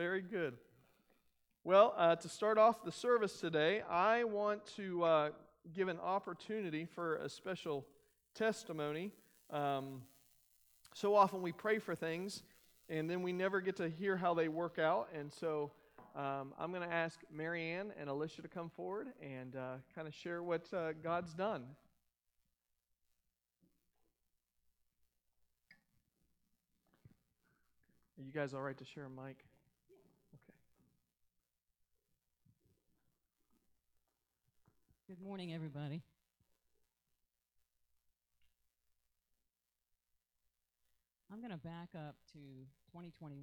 Very good. Well, uh, to start off the service today, I want to uh, give an opportunity for a special testimony. Um, so often we pray for things and then we never get to hear how they work out. And so um, I'm going to ask Marianne and Alicia to come forward and uh, kind of share what uh, God's done. Are you guys all right to share a mic? Good morning, everybody. I'm going to back up to 2021.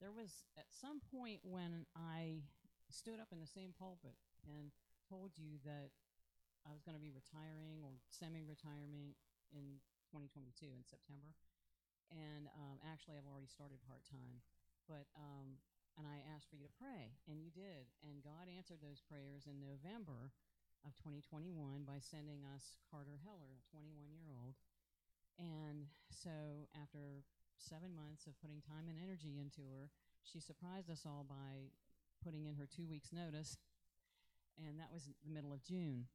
There was at some point when I stood up in the same pulpit and told you that I was going to be retiring or semi retirement in 2022 in September. And um, actually, I've already started part time. But um, and I asked for you to pray, and you did. And God answered those prayers in November of 2021 by sending us Carter Heller, a 21 year old. And so, after seven months of putting time and energy into her, she surprised us all by putting in her two weeks' notice, and that was the middle of June.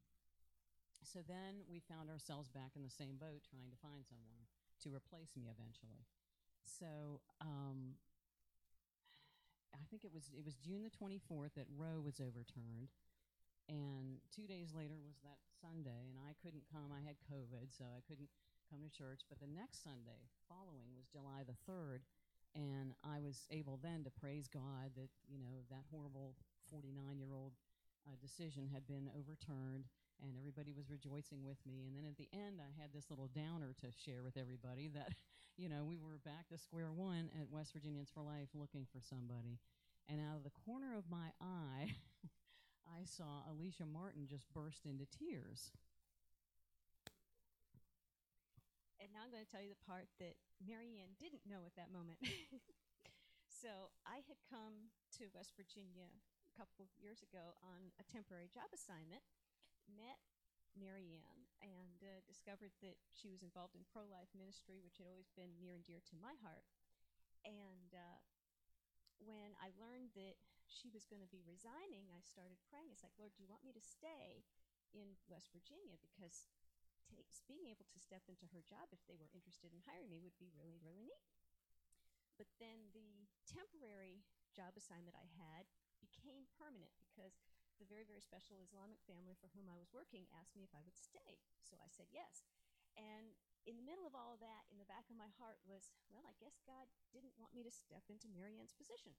So then we found ourselves back in the same boat trying to find someone to replace me eventually. So um, I think it was it was June the 24th that Roe was overturned, and two days later was that Sunday, and I couldn't come. I had COVID, so I couldn't come to church. But the next Sunday following was July the 3rd, and I was able then to praise God that you know that horrible 49 year old uh, decision had been overturned and everybody was rejoicing with me. And then at the end, I had this little downer to share with everybody that, you know, we were back to square one at West Virginians for Life looking for somebody. And out of the corner of my eye, I saw Alicia Martin just burst into tears. And now I'm going to tell you the part that Marianne didn't know at that moment. so I had come to West Virginia a couple of years ago on a temporary job assignment met Marianne and uh, discovered that she was involved in pro life ministry, which had always been near and dear to my heart. And uh, when I learned that she was going to be resigning, I started praying. It's like, Lord, do you want me to stay in West Virginia? Because being able to step into her job if they were interested in hiring me would be really, really neat. But then the temporary job assignment I had became permanent because the very, very special Islamic family for whom I was working asked me if I would stay. So I said yes. And in the middle of all of that, in the back of my heart was, well, I guess God didn't want me to step into Marianne's position.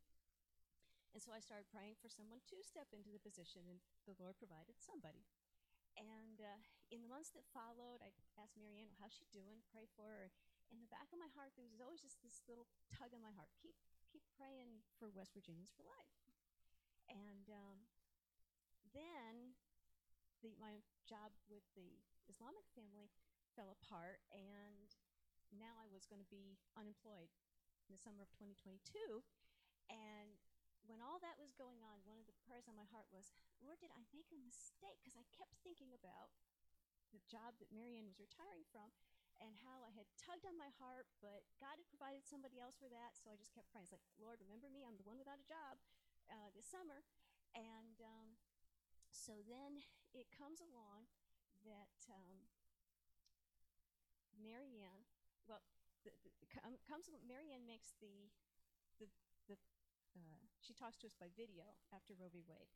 And so I started praying for someone to step into the position, and the Lord provided somebody. And uh, in the months that followed, I asked Marianne, how's she doing? Pray for her. In the back of my heart, there was always just this little tug in my heart. Keep, keep praying for West Virginians for life. And um, then the, my job with the Islamic family fell apart, and now I was going to be unemployed in the summer of 2022. And when all that was going on, one of the prayers on my heart was, Lord, did I make a mistake? Because I kept thinking about the job that Marianne was retiring from and how I had tugged on my heart, but God had provided somebody else for that. So I just kept praying. It's like, Lord, remember me? I'm the one without a job uh, this summer. And um, so then it comes along that um, Marianne, well, the, the, com- comes Marianne makes the the the uh, she talks to us by video after Roe v. Wade,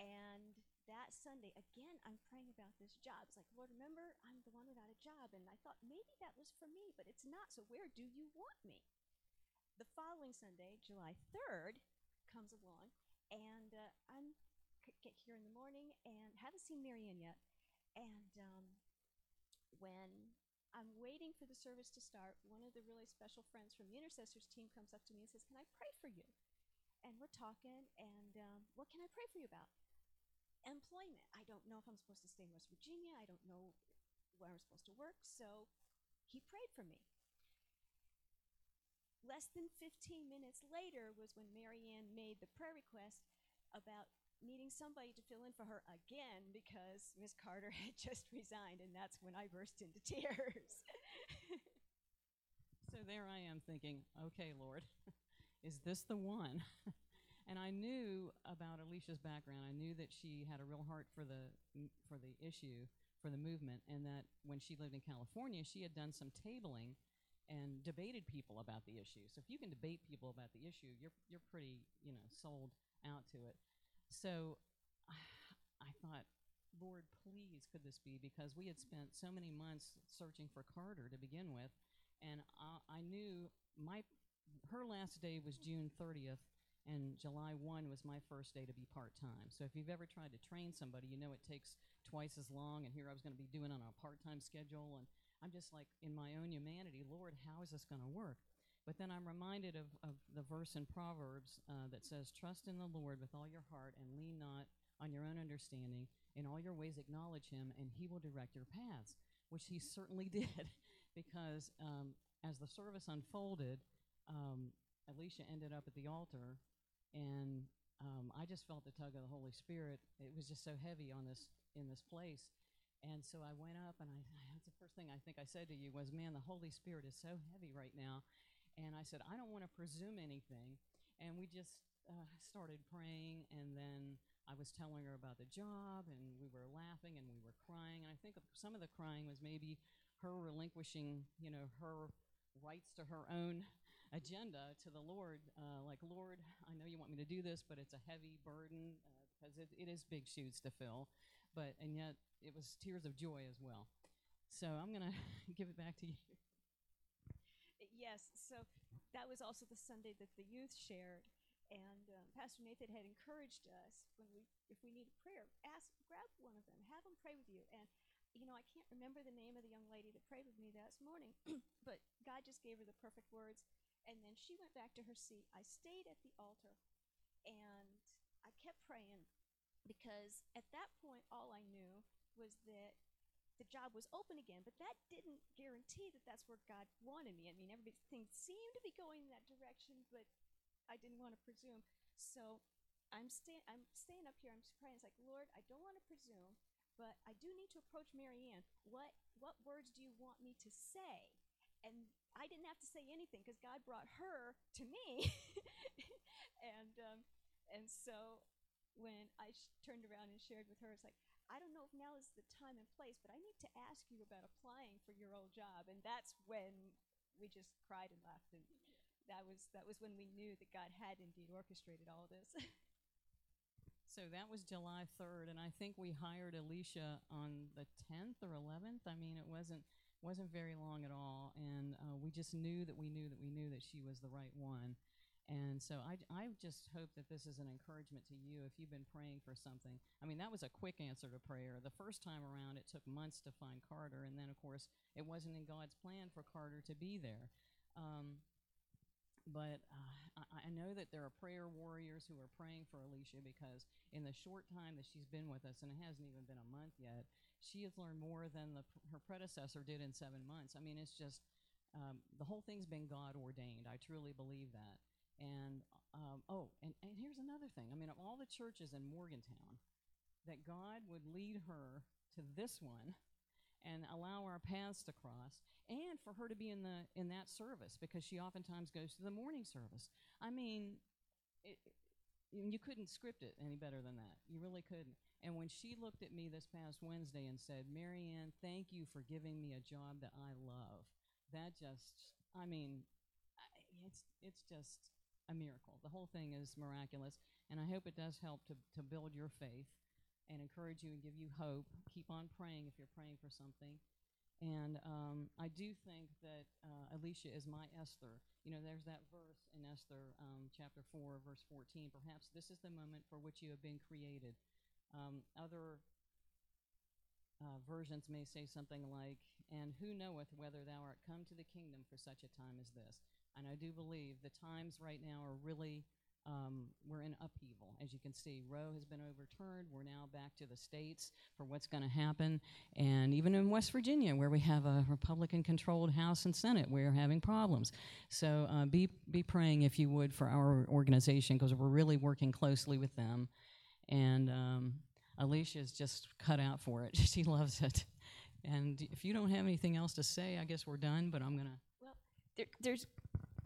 and that Sunday again I'm praying about this job. It's like Lord, remember I'm the one without a job, and I thought maybe that was for me, but it's not. So where do you want me? The following Sunday, July 3rd, comes along, and uh, I'm get here in the morning and haven't seen Marianne yet. And um, when I'm waiting for the service to start, one of the really special friends from the intercessors team comes up to me and says, Can I pray for you? And we're talking, and um, what can I pray for you about? Employment. I don't know if I'm supposed to stay in West Virginia. I don't know where I'm supposed to work. So he prayed for me. Less than 15 minutes later was when Marianne made the prayer request about needing somebody to fill in for her again because Miss Carter had just resigned, and that's when I burst into tears. so there I am thinking, okay, Lord, is this the one? and I knew about Alicia's background. I knew that she had a real heart for the for the issue, for the movement, and that when she lived in California, she had done some tabling and debated people about the issue. So if you can debate people about the issue, you're you're pretty you know sold out to it. So I thought, Lord, please, could this be? Because we had spent so many months searching for Carter to begin with, and I, I knew my her last day was June 30th, and July 1 was my first day to be part time. So if you've ever tried to train somebody, you know it takes twice as long. And here I was going to be doing on a part time schedule, and I'm just like, in my own humanity, Lord, how is this going to work? But then I'm reminded of, of the verse in Proverbs uh, that says, Trust in the Lord with all your heart and lean not on your own understanding. In all your ways, acknowledge him, and he will direct your paths, which he certainly did. because um, as the service unfolded, um, Alicia ended up at the altar, and um, I just felt the tug of the Holy Spirit. It was just so heavy on this in this place. And so I went up, and I, that's the first thing I think I said to you was, "Man, the Holy Spirit is so heavy right now." And I said, "I don't want to presume anything." And we just uh, started praying, and then I was telling her about the job, and we were laughing and we were crying. And I think some of the crying was maybe her relinquishing, you know, her rights to her own agenda to the Lord. Uh, like, Lord, I know you want me to do this, but it's a heavy burden uh, because it, it is big shoes to fill. But and yet it was tears of joy as well. So I'm gonna give it back to you. Yes, so that was also the Sunday that the youth shared, and um, Pastor Nathan had encouraged us when we, if we needed prayer, ask, grab one of them, have them pray with you. And you know, I can't remember the name of the young lady that prayed with me that morning, but God just gave her the perfect words. And then she went back to her seat. I stayed at the altar, and I kept praying because at that point, all I knew was that the job was open again, but that didn't guarantee that that's where God wanted me. I mean, everything seemed to be going in that direction, but I didn't want to presume. So I'm staying. I'm staying up here. I'm just praying. It's like, Lord, I don't want to presume, but I do need to approach Marianne. What what words do you want me to say? And I didn't have to say anything because God brought her to me. and um, and so when I sh- turned around and shared with her, it's like, I don't know if now is the time and place, but I need to ask you about applying for your old job. And that's when we just cried and laughed. And that was, that was when we knew that God had indeed orchestrated all this. So that was July 3rd, and I think we hired Alicia on the 10th or 11th. I mean, it wasn't wasn't very long at all, and uh, we just knew that we knew that we knew that she was the right one. And so I, I just hope that this is an encouragement to you if you've been praying for something. I mean, that was a quick answer to prayer. The first time around, it took months to find Carter, and then, of course, it wasn't in God's plan for Carter to be there. Um, but uh, I, I know that there are prayer warriors who are praying for Alicia because in the short time that she's been with us, and it hasn't even been a month yet, she has learned more than the, her predecessor did in seven months. I mean, it's just um, the whole thing's been God ordained. I truly believe that. And um, oh, and, and here's another thing. I mean, of all the churches in Morgantown, that God would lead her to this one and allow our paths to cross and for her to be in the in that service because she oftentimes goes to the morning service. I mean it, you couldn't script it any better than that. You really couldn't. And when she looked at me this past wednesday and said marianne thank you for giving me a job that i love that just i mean it's it's just a miracle. The whole thing is miraculous and i hope it does help to, to build your faith and encourage you and give you hope. Keep on praying if you're praying for something. And um, I do think that uh, Alicia is my Esther. You know, there's that verse in Esther um, chapter 4, verse 14. Perhaps this is the moment for which you have been created. Um, other uh, versions may say something like, And who knoweth whether thou art come to the kingdom for such a time as this? And I do believe the times right now are really um, we're in upheaval. As you can see, Roe has been overturned. We're now back to the states for what's going to happen. And even in West Virginia, where we have a Republican controlled House and Senate, we're having problems. So uh, be, be praying, if you would, for our organization because we're really working closely with them. And um, Alicia's just cut out for it. she loves it. And if you don't have anything else to say, I guess we're done, but I'm going to. Well, there, there's,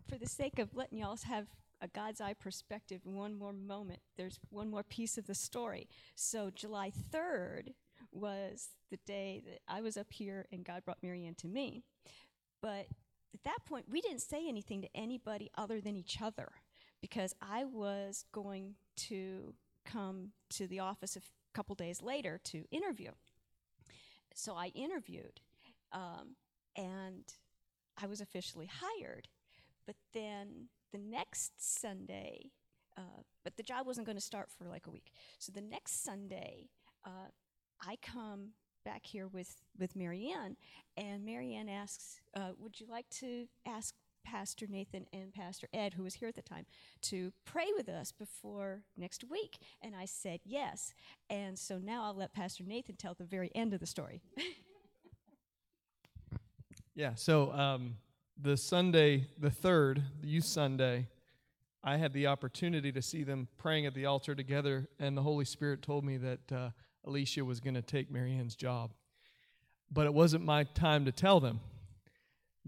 for the sake of letting y'all have a God's eye perspective, one more moment. There's one more piece of the story. So July 3rd was the day that I was up here and God brought Marianne to me. But at that point, we didn't say anything to anybody other than each other because I was going to come to the office a couple days later to interview. So I interviewed, um, and I was officially hired. But then the next Sunday, uh, but the job wasn't going to start for like a week. So the next Sunday, uh, I come back here with with Marianne, and Marianne asks, uh, "Would you like to ask Pastor Nathan and Pastor Ed, who was here at the time, to pray with us before next week?" And I said yes. And so now I'll let Pastor Nathan tell the very end of the story. Yeah, so um, the Sunday, the third, the youth Sunday, I had the opportunity to see them praying at the altar together, and the Holy Spirit told me that uh, Alicia was going to take Marianne's job. But it wasn't my time to tell them.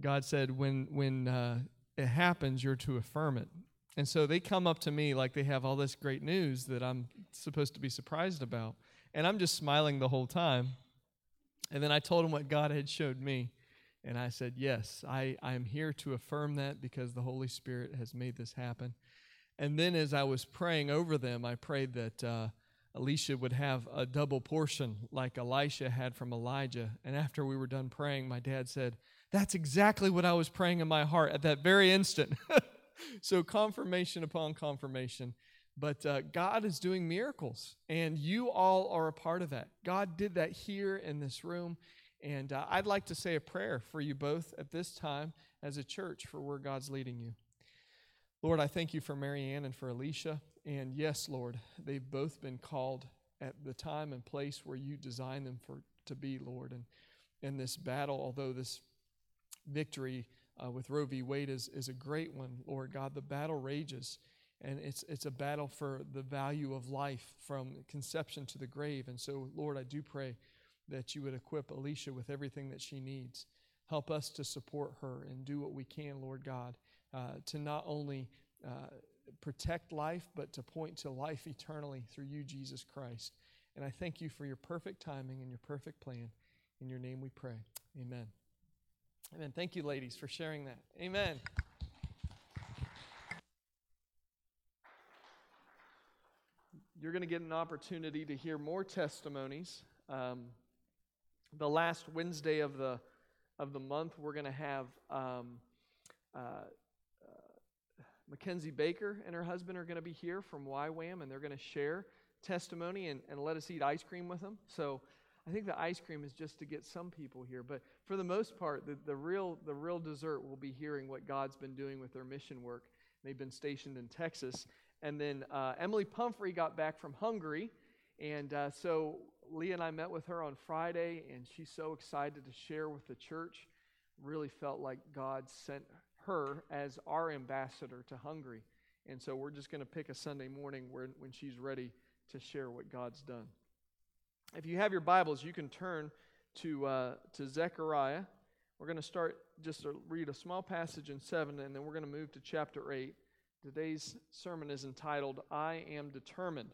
God said, when, when uh, it happens, you're to affirm it. And so they come up to me like they have all this great news that I'm supposed to be surprised about. And I'm just smiling the whole time. And then I told them what God had showed me. And I said, Yes, I, I am here to affirm that because the Holy Spirit has made this happen. And then as I was praying over them, I prayed that uh, Alicia would have a double portion like Elisha had from Elijah. And after we were done praying, my dad said, That's exactly what I was praying in my heart at that very instant. so, confirmation upon confirmation. But uh, God is doing miracles, and you all are a part of that. God did that here in this room. And uh, I'd like to say a prayer for you both at this time as a church for where God's leading you. Lord, I thank you for Marianne and for Alicia. And yes, Lord, they've both been called at the time and place where you designed them for to be, Lord. And in this battle, although this victory uh, with Roe v. Wade is, is a great one, Lord God, the battle rages. And it's, it's a battle for the value of life from conception to the grave. And so, Lord, I do pray that you would equip Alicia with everything that she needs. Help us to support her and do what we can, Lord God, uh, to not only uh, protect life, but to point to life eternally through you, Jesus Christ. And I thank you for your perfect timing and your perfect plan. In your name we pray. Amen. Amen. Thank you, ladies, for sharing that. Amen. You're going to get an opportunity to hear more testimonies. Um, the last Wednesday of the of the month, we're going to have um, uh, uh, Mackenzie Baker and her husband are going to be here from YWAM, and they're going to share testimony and, and let us eat ice cream with them. So I think the ice cream is just to get some people here, but for the most part, the, the real the real dessert will be hearing what God's been doing with their mission work. They've been stationed in Texas, and then uh, Emily Pumphrey got back from Hungary, and uh, so Lee and I met with her on Friday, and she's so excited to share with the church. Really felt like God sent her as our ambassador to Hungary. And so we're just going to pick a Sunday morning where, when she's ready to share what God's done. If you have your Bibles, you can turn to, uh, to Zechariah. We're going to start just to read a small passage in 7, and then we're going to move to chapter 8. Today's sermon is entitled, I Am Determined.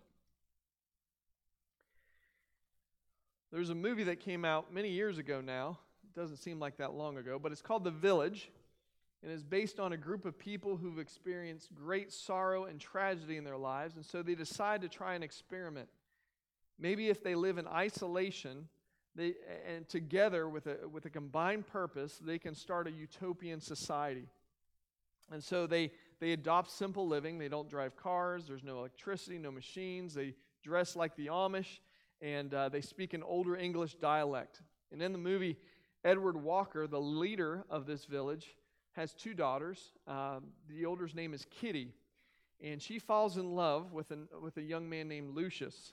There's a movie that came out many years ago now. It doesn't seem like that long ago, but it's called The Village and is based on a group of people who've experienced great sorrow and tragedy in their lives, and so they decide to try an experiment. Maybe if they live in isolation, they, and together with a, with a combined purpose, they can start a utopian society. And so they, they adopt simple living. They don't drive cars, there's no electricity, no machines. They dress like the Amish and uh, they speak an older English dialect. And in the movie, Edward Walker, the leader of this village, has two daughters. Um, the older's name is Kitty, and she falls in love with, an, with a young man named Lucius.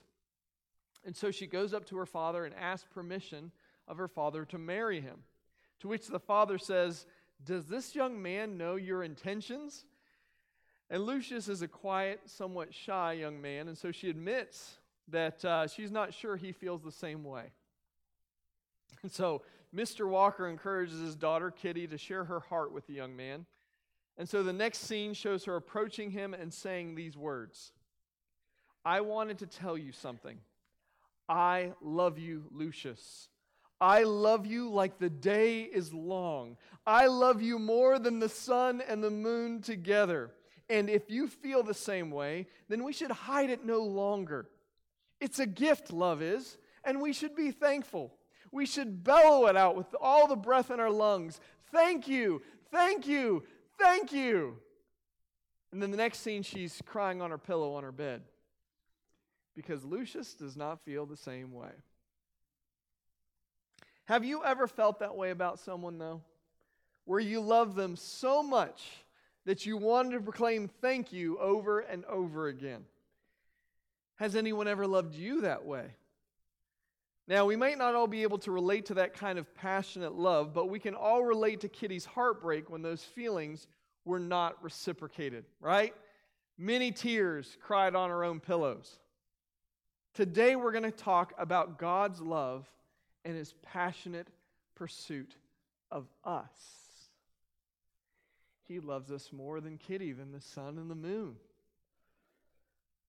And so she goes up to her father and asks permission of her father to marry him. To which the father says, Does this young man know your intentions? And Lucius is a quiet, somewhat shy young man, and so she admits that uh, she's not sure he feels the same way. And so Mr. Walker encourages his daughter, Kitty, to share her heart with the young man. And so the next scene shows her approaching him and saying these words I wanted to tell you something. I love you, Lucius. I love you like the day is long. I love you more than the sun and the moon together. And if you feel the same way, then we should hide it no longer. It's a gift, love is, and we should be thankful. We should bellow it out with all the breath in our lungs. Thank you, thank you, thank you. And then the next scene, she's crying on her pillow on her bed because Lucius does not feel the same way. Have you ever felt that way about someone, though? Where you love them so much that you wanted to proclaim thank you over and over again? Has anyone ever loved you that way? Now, we might not all be able to relate to that kind of passionate love, but we can all relate to Kitty's heartbreak when those feelings were not reciprocated, right? Many tears cried on her own pillows. Today, we're going to talk about God's love and his passionate pursuit of us. He loves us more than Kitty, than the sun and the moon.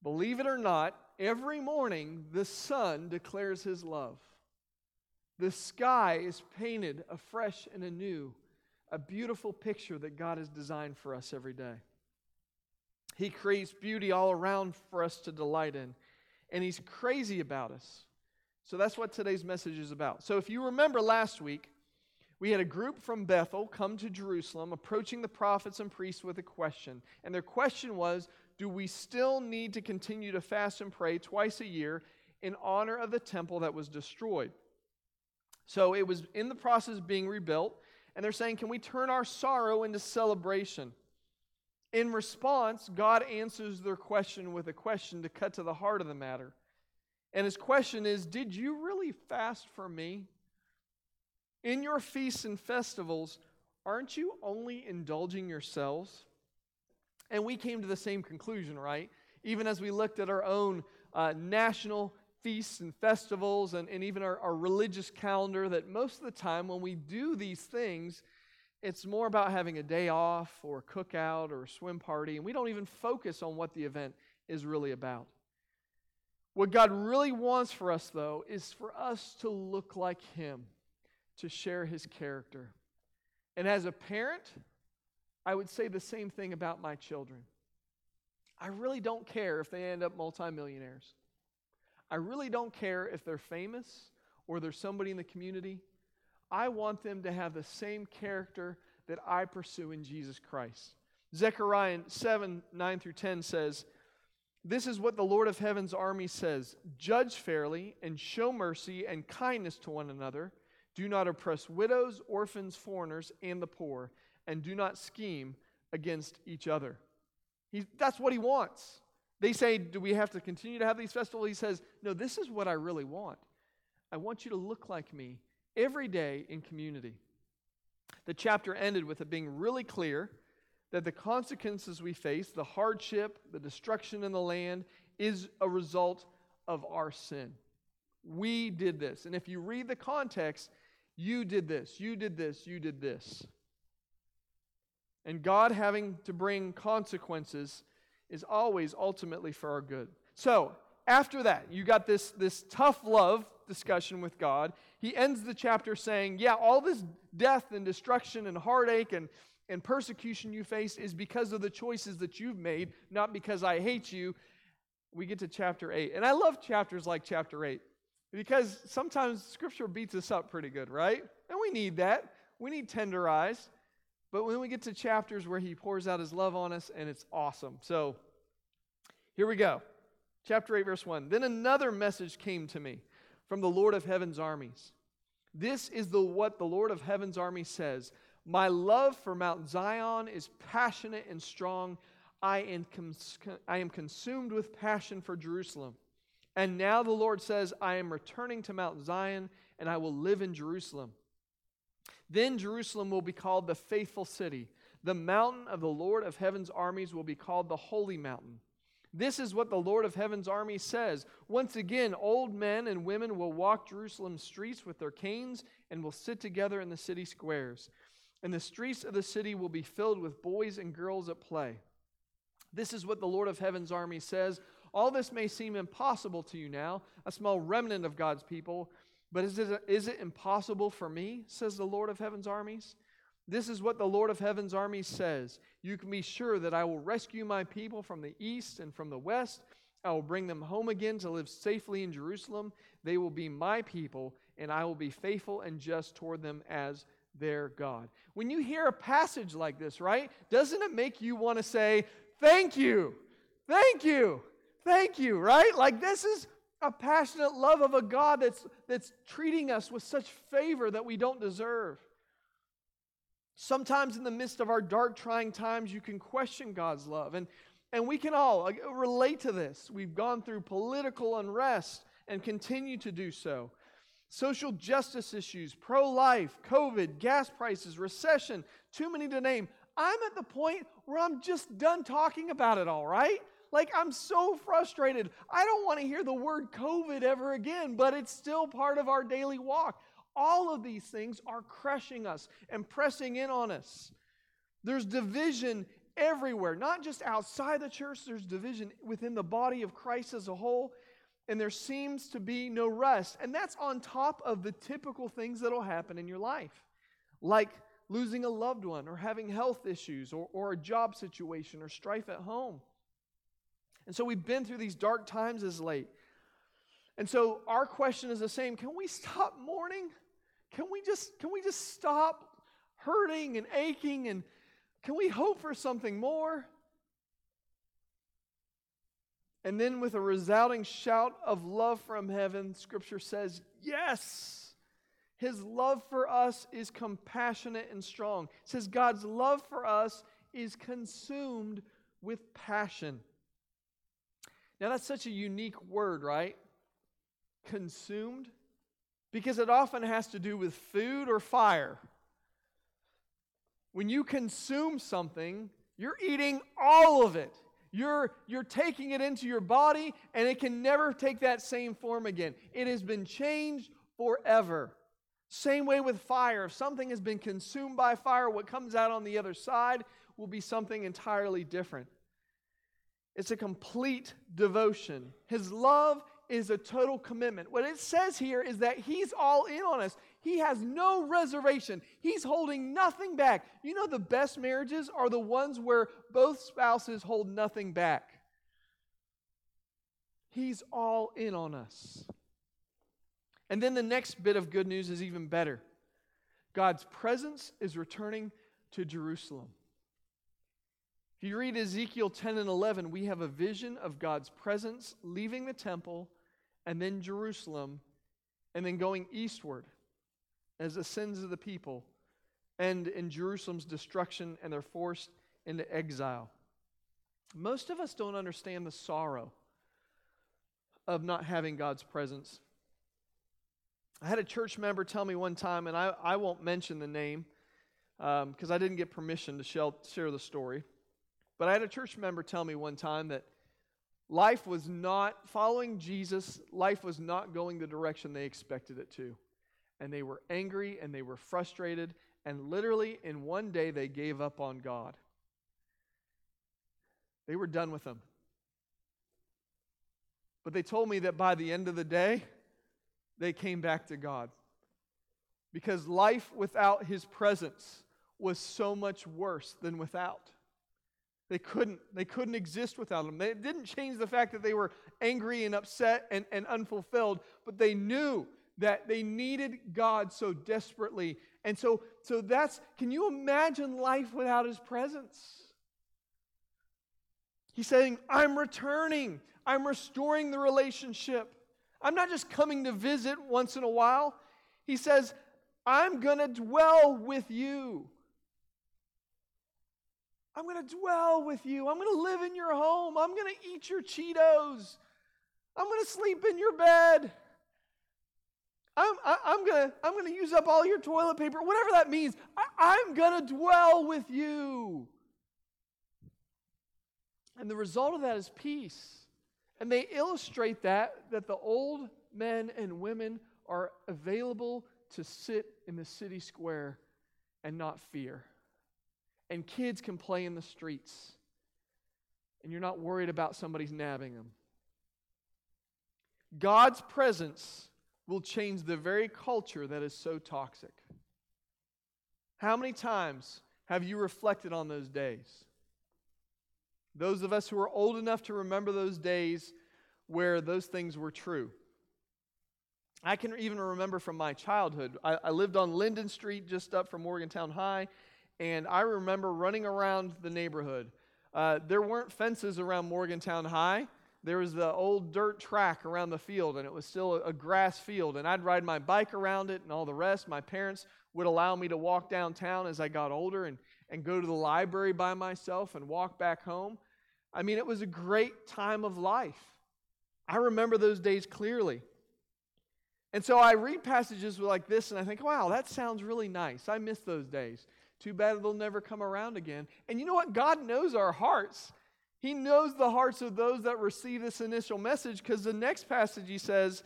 Believe it or not, every morning the sun declares his love. The sky is painted afresh and anew, a beautiful picture that God has designed for us every day. He creates beauty all around for us to delight in, and He's crazy about us. So that's what today's message is about. So if you remember last week, we had a group from Bethel come to Jerusalem, approaching the prophets and priests with a question. And their question was do we still need to continue to fast and pray twice a year in honor of the temple that was destroyed? So it was in the process of being rebuilt, and they're saying, Can we turn our sorrow into celebration? In response, God answers their question with a question to cut to the heart of the matter. And his question is Did you really fast for me? In your feasts and festivals, aren't you only indulging yourselves? And we came to the same conclusion, right? Even as we looked at our own uh, national feasts and festivals and, and even our, our religious calendar, that most of the time when we do these things, it's more about having a day off or a cookout or a swim party, and we don't even focus on what the event is really about. What God really wants for us, though, is for us to look like Him, to share His character. And as a parent, I would say the same thing about my children. I really don't care if they end up multimillionaires. I really don't care if they're famous or there's somebody in the community. I want them to have the same character that I pursue in Jesus Christ. Zechariah 7 9 through 10 says, This is what the Lord of heaven's army says Judge fairly and show mercy and kindness to one another. Do not oppress widows, orphans, foreigners, and the poor and do not scheme against each other. He, that's what he wants. They say, Do we have to continue to have these festivals? He says, No, this is what I really want. I want you to look like me every day in community. The chapter ended with it being really clear that the consequences we face, the hardship, the destruction in the land, is a result of our sin. We did this. And if you read the context, you did this, you did this, you did this. And God having to bring consequences is always ultimately for our good. So, after that, you got this, this tough love discussion with God. He ends the chapter saying, Yeah, all this death and destruction and heartache and, and persecution you face is because of the choices that you've made, not because I hate you. We get to chapter 8. And I love chapters like chapter 8 because sometimes scripture beats us up pretty good, right? And we need that. We need tender eyes. But when we get to chapters where he pours out his love on us, and it's awesome. So here we go. Chapter 8, verse 1. Then another message came to me from the Lord of heaven's armies. This is the what the Lord of heaven's army says. My love for Mount Zion is passionate and strong. I am, cons- I am consumed with passion for Jerusalem. And now the Lord says, I am returning to Mount Zion, and I will live in Jerusalem. Then Jerusalem will be called the faithful city. The mountain of the Lord of heaven's armies will be called the holy mountain. This is what the Lord of heaven's army says. Once again, old men and women will walk Jerusalem's streets with their canes and will sit together in the city squares. and the streets of the city will be filled with boys and girls at play. This is what the Lord of Heaven's army says. All this may seem impossible to you now, a small remnant of God's people, but is it, is it impossible for me, says the Lord of Heaven's armies? This is what the Lord of Heaven's armies says. You can be sure that I will rescue my people from the east and from the west. I will bring them home again to live safely in Jerusalem. They will be my people, and I will be faithful and just toward them as their God. When you hear a passage like this, right, doesn't it make you want to say, Thank you, thank you, thank you, right? Like this is a passionate love of a God that's, that's treating us with such favor that we don't deserve. Sometimes in the midst of our dark, trying times, you can question God's love. And, and we can all relate to this. We've gone through political unrest and continue to do so social justice issues, pro life, COVID, gas prices, recession, too many to name. I'm at the point where I'm just done talking about it all, right? Like, I'm so frustrated. I don't want to hear the word COVID ever again, but it's still part of our daily walk. All of these things are crushing us and pressing in on us. There's division everywhere, not just outside the church, there's division within the body of Christ as a whole and there seems to be no rest. And that's on top of the typical things that will happen in your life, like losing a loved one, or having health issues, or, or a job situation, or strife at home. And so we've been through these dark times as late. And so our question is the same can we stop mourning? Can we just, can we just stop hurting and aching? And can we hope for something more? And then, with a resounding shout of love from heaven, Scripture says, Yes, His love for us is compassionate and strong. It says, God's love for us is consumed with passion. Now, that's such a unique word, right? Consumed. Because it often has to do with food or fire. When you consume something, you're eating all of it. You're, you're taking it into your body, and it can never take that same form again. It has been changed forever. Same way with fire. If something has been consumed by fire, what comes out on the other side will be something entirely different. It's a complete devotion. His love is a total commitment. What it says here is that He's all in on us. He has no reservation. He's holding nothing back. You know, the best marriages are the ones where both spouses hold nothing back. He's all in on us. And then the next bit of good news is even better God's presence is returning to Jerusalem. If you read Ezekiel 10 and 11, we have a vision of God's presence leaving the temple and then Jerusalem and then going eastward as the sins of the people end in Jerusalem's destruction and they're forced into exile. Most of us don't understand the sorrow of not having God's presence. I had a church member tell me one time, and I, I won't mention the name because um, I didn't get permission to share the story. But I had a church member tell me one time that life was not following Jesus, life was not going the direction they expected it to and they were angry and they were frustrated, and literally in one day they gave up on God. They were done with Him. But they told me that by the end of the day, they came back to God. Because life without His presence was so much worse than without. They couldn't, they couldn't exist without him. They didn't change the fact that they were angry and upset and, and unfulfilled, but they knew that they needed God so desperately. And so, so that's, can you imagine life without his presence? He's saying, I'm returning, I'm restoring the relationship. I'm not just coming to visit once in a while. He says, I'm going to dwell with you. I'm going to dwell with you. I'm going to live in your home. I'm going to eat your Cheetos. I'm going to sleep in your bed. I'm, I, am gonna, I'm gonna use up all your toilet paper, whatever that means. I, I'm gonna dwell with you. And the result of that is peace. And they illustrate that, that the old men and women are available to sit in the city square and not fear. And kids can play in the streets, and you're not worried about somebody's nabbing them. God's presence will change the very culture that is so toxic. How many times have you reflected on those days? Those of us who are old enough to remember those days where those things were true. I can even remember from my childhood. I, I, lived on Linden Street, just up from Morgantown High, and I remember running around the neighborhood. Uh, there weren't fences around Morgantown High. There was the old dirt track around the field, and it was still a, a grass field. And I'd ride my bike around it and all the rest. My parents would allow me to walk downtown as I got older and, and go to the library by myself and walk back home. I mean, it was a great time of life. I remember those days clearly. And so I read passages like this and I think, wow, that sounds really nice. I miss those days. Too bad they'll never come around again. And you know what? God knows our hearts. He knows the hearts of those that receive this initial message because the next passage he says,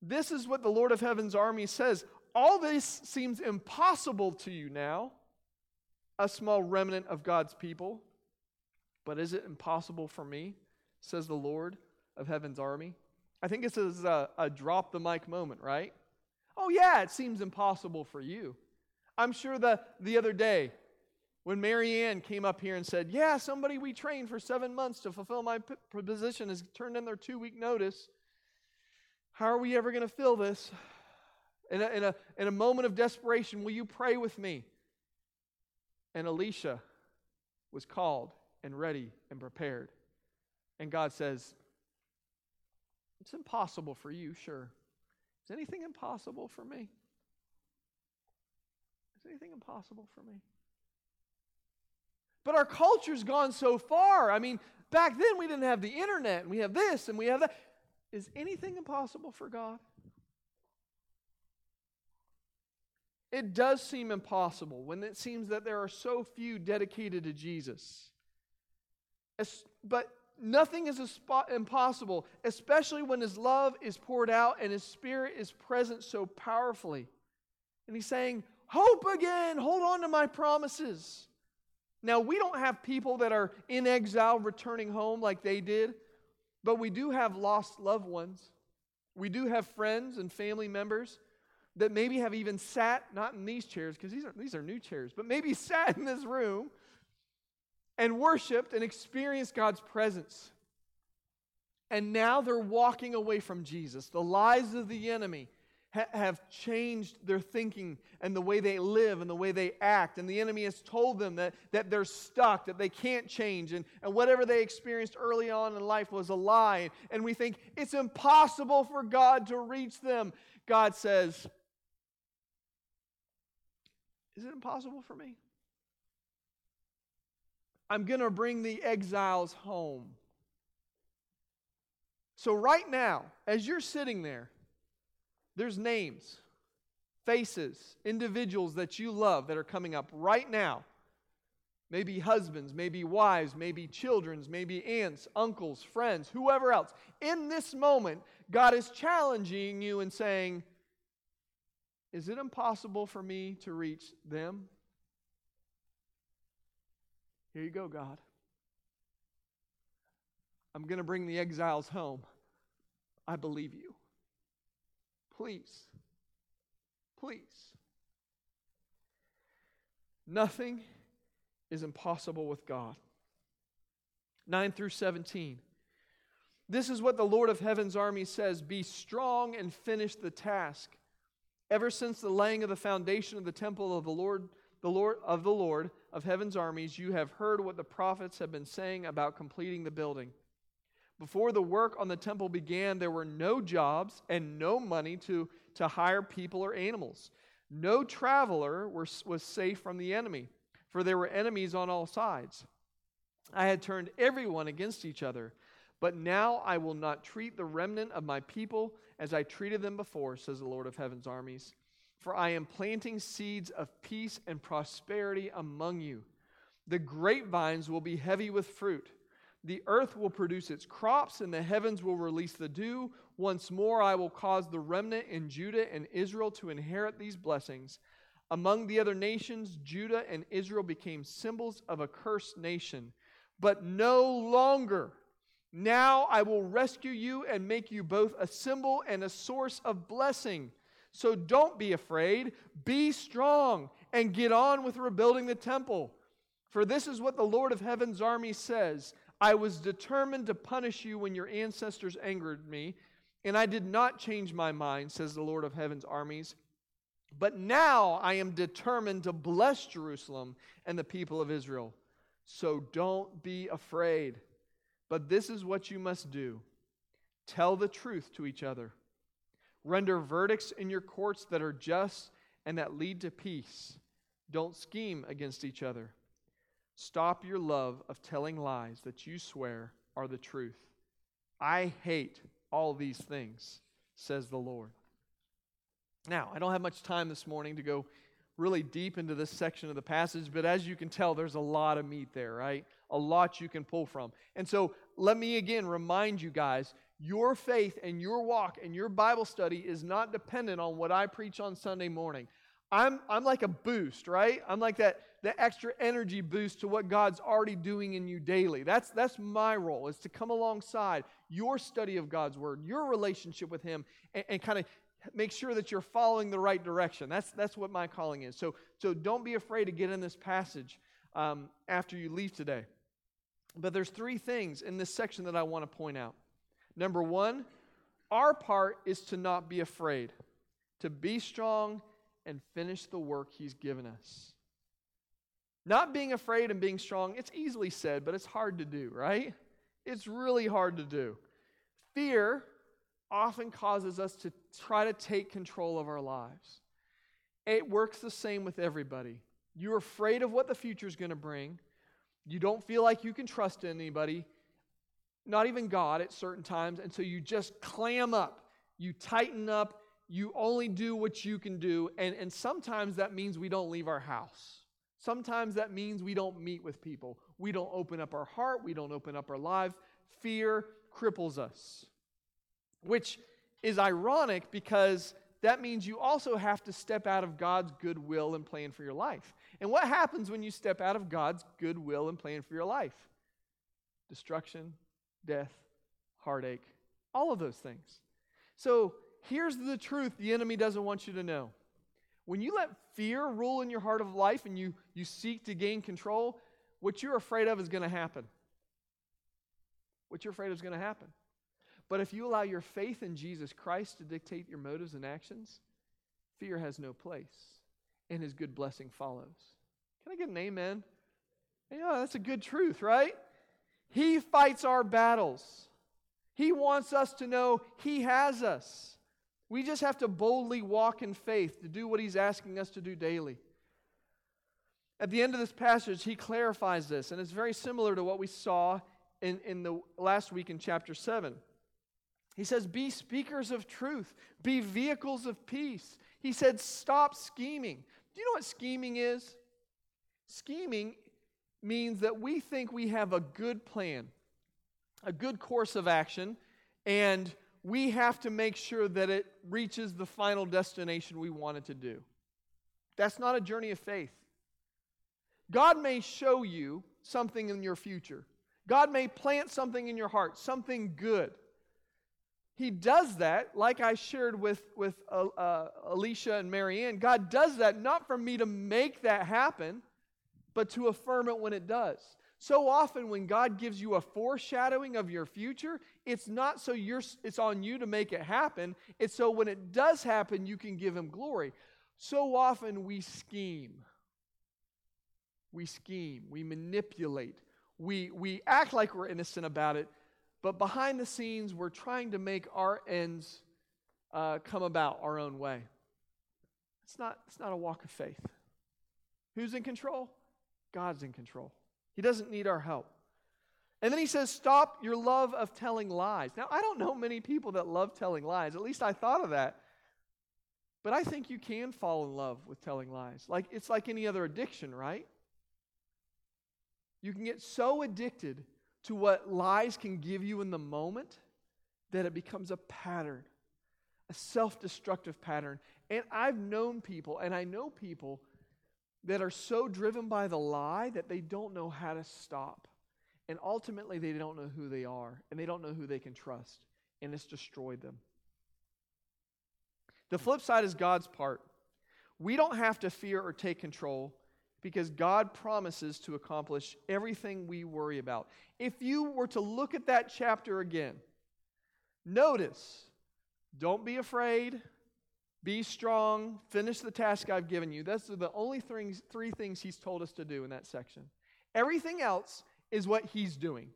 This is what the Lord of Heaven's army says. All this seems impossible to you now, a small remnant of God's people. But is it impossible for me, says the Lord of Heaven's army? I think this is a, a drop the mic moment, right? Oh, yeah, it seems impossible for you. I'm sure the, the other day when Marianne came up here and said, Yeah, somebody we trained for seven months to fulfill my p- position has turned in their two week notice. How are we ever going to fill this? In a, in, a, in a moment of desperation, will you pray with me? And Alicia was called and ready and prepared. And God says, It's impossible for you, sure. Is anything impossible for me? Is anything impossible for me? But our culture's gone so far. I mean, back then we didn't have the internet, and we have this, and we have that. Is anything impossible for God? It does seem impossible when it seems that there are so few dedicated to Jesus. But nothing is impossible, especially when His love is poured out and His Spirit is present so powerfully. And He's saying, Hope again, hold on to my promises. Now, we don't have people that are in exile returning home like they did, but we do have lost loved ones. We do have friends and family members that maybe have even sat, not in these chairs, because these are, these are new chairs, but maybe sat in this room and worshiped and experienced God's presence. And now they're walking away from Jesus. The lies of the enemy ha- have changed their thinking and the way they live and the way they act. And the enemy has told them that, that they're stuck, that they can't change. And, and whatever they experienced early on in life was a lie. And we think it's impossible for God to reach them. God says, Is it impossible for me? I'm going to bring the exiles home. So, right now, as you're sitting there, there's names, faces, individuals that you love that are coming up right now. Maybe husbands, maybe wives, maybe children's, maybe aunts, uncles, friends, whoever else. In this moment, God is challenging you and saying, Is it impossible for me to reach them? Here you go, God. I'm going to bring the exiles home. I believe you. Please. Please. Nothing is impossible with God. 9 through 17. This is what the Lord of Heaven's army says Be strong and finish the task. Ever since the laying of the foundation of the temple of the Lord, the Lord of the Lord of Heaven's armies, you have heard what the prophets have been saying about completing the building. Before the work on the temple began, there were no jobs and no money to, to hire people or animals. No traveler was, was safe from the enemy, for there were enemies on all sides. I had turned everyone against each other. But now I will not treat the remnant of my people as I treated them before, says the Lord of heaven's armies. For I am planting seeds of peace and prosperity among you. The grapevines will be heavy with fruit. The earth will produce its crops, and the heavens will release the dew. Once more, I will cause the remnant in Judah and Israel to inherit these blessings. Among the other nations, Judah and Israel became symbols of a cursed nation. But no longer. Now I will rescue you and make you both a symbol and a source of blessing. So don't be afraid. Be strong and get on with rebuilding the temple. For this is what the Lord of heaven's army says I was determined to punish you when your ancestors angered me, and I did not change my mind, says the Lord of heaven's armies. But now I am determined to bless Jerusalem and the people of Israel. So don't be afraid. But this is what you must do tell the truth to each other, render verdicts in your courts that are just and that lead to peace. Don't scheme against each other. Stop your love of telling lies that you swear are the truth. I hate all these things, says the Lord. Now, I don't have much time this morning to go really deep into this section of the passage, but as you can tell, there's a lot of meat there, right? A lot you can pull from. And so let me again remind you guys your faith and your walk and your Bible study is not dependent on what I preach on Sunday morning. I'm, I'm like a boost, right? I'm like that, that extra energy boost to what God's already doing in you daily. That's, that's my role, is to come alongside your study of God's Word, your relationship with Him, and, and kind of make sure that you're following the right direction. That's, that's what my calling is. So, so don't be afraid to get in this passage um, after you leave today. But there's three things in this section that I want to point out. Number one, our part is to not be afraid, to be strong and finish the work He's given us. Not being afraid and being strong, it's easily said, but it's hard to do, right? It's really hard to do. Fear often causes us to try to take control of our lives. It works the same with everybody. You're afraid of what the future is going to bring. You don't feel like you can trust anybody, not even God at certain times, and so you just clam up. You tighten up you only do what you can do. And, and sometimes that means we don't leave our house. Sometimes that means we don't meet with people. We don't open up our heart. We don't open up our lives. Fear cripples us, which is ironic because that means you also have to step out of God's goodwill and plan for your life. And what happens when you step out of God's goodwill and plan for your life? Destruction, death, heartache, all of those things. So here's the truth the enemy doesn't want you to know. When you let fear rule in your heart of life and you, you seek to gain control, what you're afraid of is going to happen. What you're afraid of is going to happen. But if you allow your faith in Jesus Christ to dictate your motives and actions, fear has no place and his good blessing follows. Can I get an amen? Yeah, that's a good truth, right? He fights our battles. He wants us to know He has us. We just have to boldly walk in faith to do what he's asking us to do daily. At the end of this passage, he clarifies this, and it's very similar to what we saw in, in the last week in chapter 7. He says, Be speakers of truth, be vehicles of peace. He said, Stop scheming. Do you know what scheming is? Scheming means that we think we have a good plan, a good course of action, and we have to make sure that it reaches the final destination we want it to do. That's not a journey of faith. God may show you something in your future. God may plant something in your heart, something good. He does that, like I shared with, with uh, uh, Alicia and Marianne. God does that not for me to make that happen, but to affirm it when it does. So often when God gives you a foreshadowing of your future, it's not so you're it's on you to make it happen. It's so when it does happen, you can give him glory. So often we scheme. We scheme, we manipulate, we, we act like we're innocent about it, but behind the scenes, we're trying to make our ends uh, come about our own way. It's not, it's not a walk of faith. Who's in control? God's in control. He doesn't need our help. And then he says, Stop your love of telling lies. Now, I don't know many people that love telling lies. At least I thought of that. But I think you can fall in love with telling lies. Like it's like any other addiction, right? You can get so addicted to what lies can give you in the moment that it becomes a pattern, a self destructive pattern. And I've known people, and I know people that are so driven by the lie that they don't know how to stop. And ultimately, they don't know who they are and they don't know who they can trust. And it's destroyed them. The flip side is God's part. We don't have to fear or take control because God promises to accomplish everything we worry about. If you were to look at that chapter again, notice don't be afraid, be strong, finish the task I've given you. Those are the only things, three things he's told us to do in that section. Everything else is what he's doing,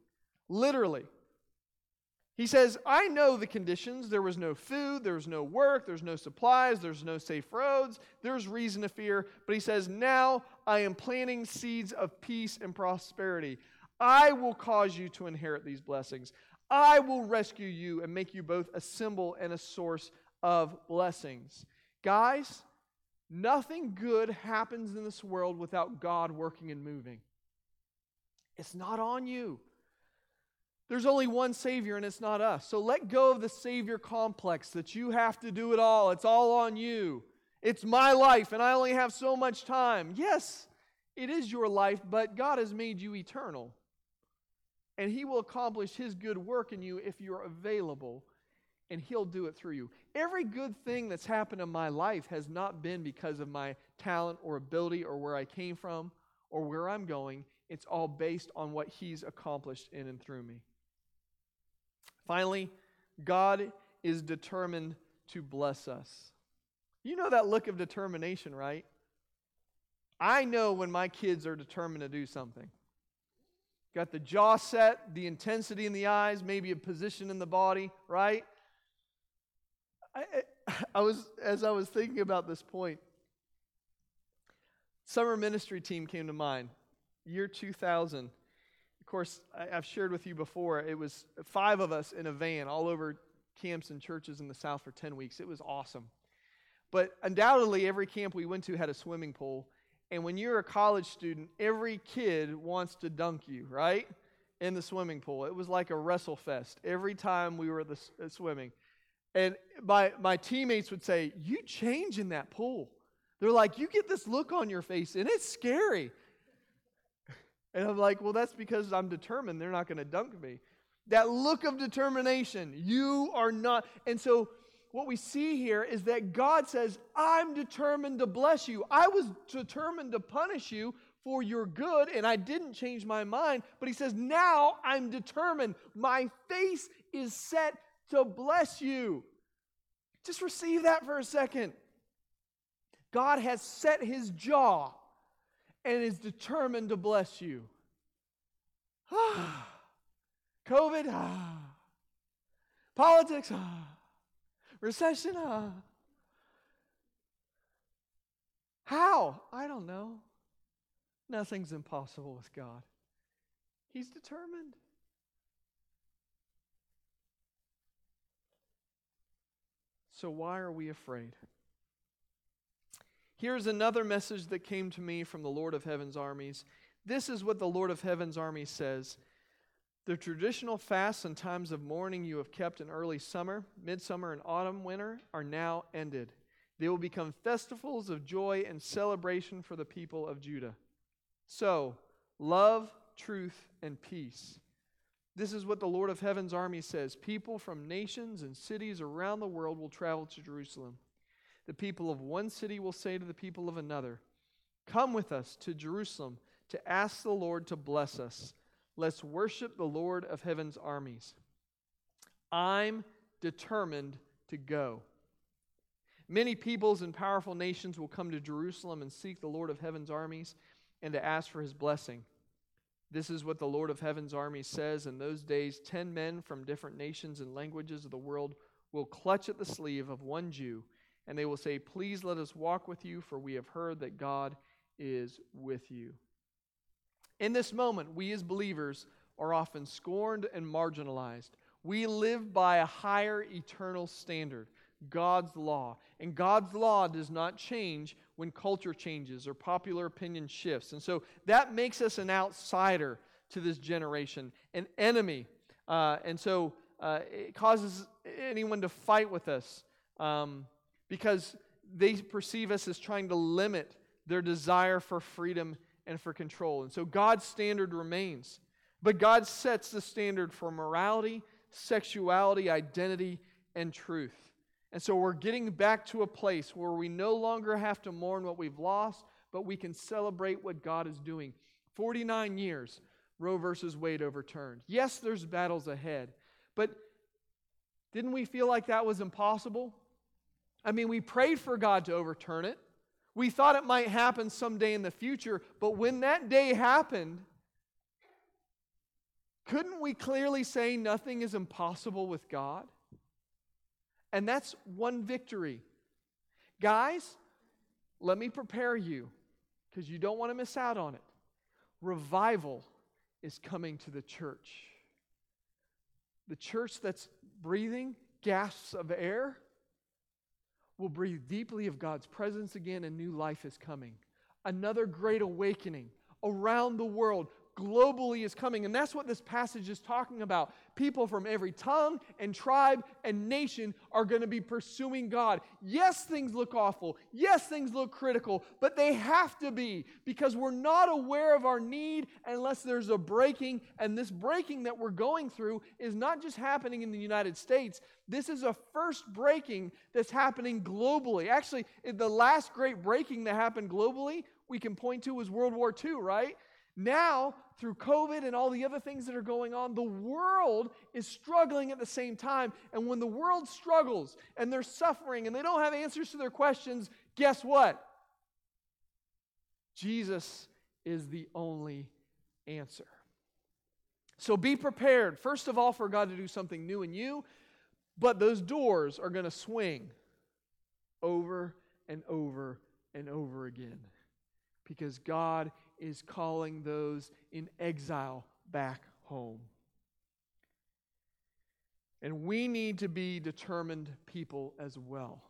literally. He says, I know the conditions. There was no food, there was no work, there's no supplies, there's no safe roads, there's reason to fear. But he says, Now I am planting seeds of peace and prosperity. I will cause you to inherit these blessings. I will rescue you and make you both a symbol and a source of blessings. Guys, nothing good happens in this world without God working and moving. It's not on you. There's only one Savior, and it's not us. So let go of the Savior complex that you have to do it all. It's all on you. It's my life, and I only have so much time. Yes, it is your life, but God has made you eternal. And He will accomplish His good work in you if you're available, and He'll do it through you. Every good thing that's happened in my life has not been because of my talent or ability or where I came from or where I'm going. It's all based on what He's accomplished in and through me. Finally, God is determined to bless us. You know that look of determination, right? I know when my kids are determined to do something. Got the jaw set, the intensity in the eyes, maybe a position in the body, right? I, I was as I was thinking about this point. Summer ministry team came to mind. Year 2000 of course, I, have shared with you before, it was five of us in a van all over camps and churches in the South for 10 weeks. It was awesome. But undoubtedly, every camp we went to had a swimming pool. And when you're a college student, every kid wants to dunk you, right? In the swimming pool. It was like a wrestle fest every time we were the, uh, swimming. And my, my teammates would say, You change in that pool. They're like, You get this look on your face, and it's scary. And I'm like, well, that's because I'm determined they're not going to dunk me. That look of determination, you are not. And so, what we see here is that God says, I'm determined to bless you. I was determined to punish you for your good, and I didn't change my mind. But He says, now I'm determined. My face is set to bless you. Just receive that for a second. God has set His jaw and is determined to bless you. COVID, politics, recession. How? I don't know. Nothing's impossible with God. He's determined. So, why are we afraid? Here's another message that came to me from the Lord of Heaven's armies. This is what the Lord of Heaven's army says. The traditional fasts and times of mourning you have kept in early summer, midsummer, and autumn, winter are now ended. They will become festivals of joy and celebration for the people of Judah. So, love, truth, and peace. This is what the Lord of Heaven's army says. People from nations and cities around the world will travel to Jerusalem. The people of one city will say to the people of another, Come with us to Jerusalem to ask the Lord to bless us. Let's worship the Lord of heaven's armies. I'm determined to go. Many peoples and powerful nations will come to Jerusalem and seek the Lord of heaven's armies and to ask for his blessing. This is what the Lord of heaven's army says. In those days, ten men from different nations and languages of the world will clutch at the sleeve of one Jew and they will say, Please let us walk with you, for we have heard that God is with you. In this moment, we as believers are often scorned and marginalized. We live by a higher eternal standard, God's law. And God's law does not change when culture changes or popular opinion shifts. And so that makes us an outsider to this generation, an enemy. Uh, and so uh, it causes anyone to fight with us. Um, because they perceive us as trying to limit their desire for freedom and for control. And so God's standard remains. But God sets the standard for morality, sexuality, identity, and truth. And so we're getting back to a place where we no longer have to mourn what we've lost, but we can celebrate what God is doing. 49 years, Roe versus Wade overturned. Yes, there's battles ahead, but didn't we feel like that was impossible? I mean, we prayed for God to overturn it. We thought it might happen someday in the future, but when that day happened, couldn't we clearly say nothing is impossible with God? And that's one victory. Guys, let me prepare you because you don't want to miss out on it. Revival is coming to the church. The church that's breathing gasps of air will breathe deeply of God's presence again, and new life is coming. Another great awakening around the world globally is coming. And that's what this passage is talking about. People from every tongue and tribe and nation are going to be pursuing God. Yes, things look awful. Yes, things look critical, but they have to be because we're not aware of our need unless there's a breaking. And this breaking that we're going through is not just happening in the United States. This is a first breaking that's happening globally. Actually, the last great breaking that happened globally we can point to was World War II, right? Now, through COVID and all the other things that are going on, the world is struggling at the same time. And when the world struggles and they're suffering and they don't have answers to their questions, guess what? Jesus is the only answer. So be prepared, first of all, for God to do something new in you, but those doors are going to swing over and over and over again because God is calling those in exile back home. And we need to be determined people as well.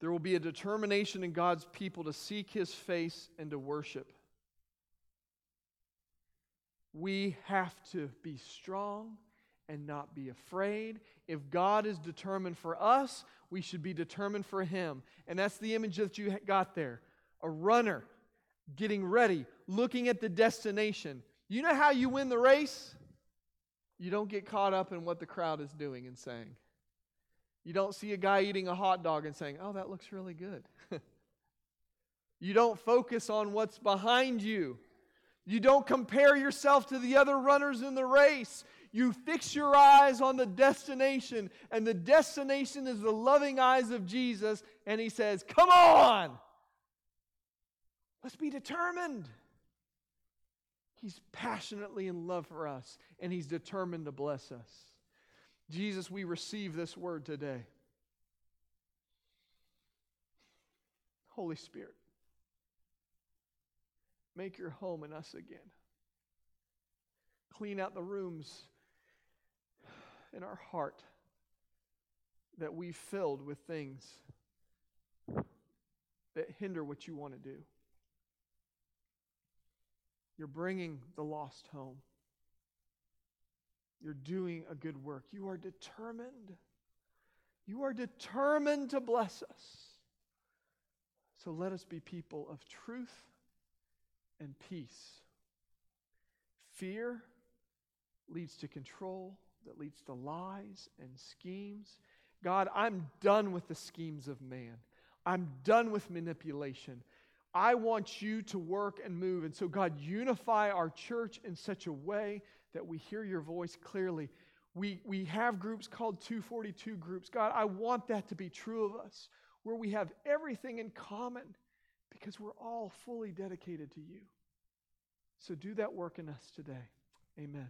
There will be a determination in God's people to seek his face and to worship. We have to be strong and not be afraid. If God is determined for us, we should be determined for him. And that's the image that you got there a runner getting ready, looking at the destination. You know how you win the race? You don't get caught up in what the crowd is doing and saying. You don't see a guy eating a hot dog and saying, oh, that looks really good. you don't focus on what's behind you. You don't compare yourself to the other runners in the race. You fix your eyes on the destination, and the destination is the loving eyes of Jesus. And he says, Come on! Let's be determined. He's passionately in love for us, and He's determined to bless us. Jesus, we receive this word today. Holy Spirit, make your home in us again. Clean out the rooms in our heart that we filled with things that hinder what you want to do. You're bringing the lost home. You're doing a good work. You are determined. You are determined to bless us. So let us be people of truth and peace. Fear leads to control, that leads to lies and schemes. God, I'm done with the schemes of man. I'm done with manipulation. I want you to work and move. And so, God, unify our church in such a way that we hear your voice clearly. We, we have groups called 242 groups. God, I want that to be true of us, where we have everything in common because we're all fully dedicated to you. So, do that work in us today. Amen.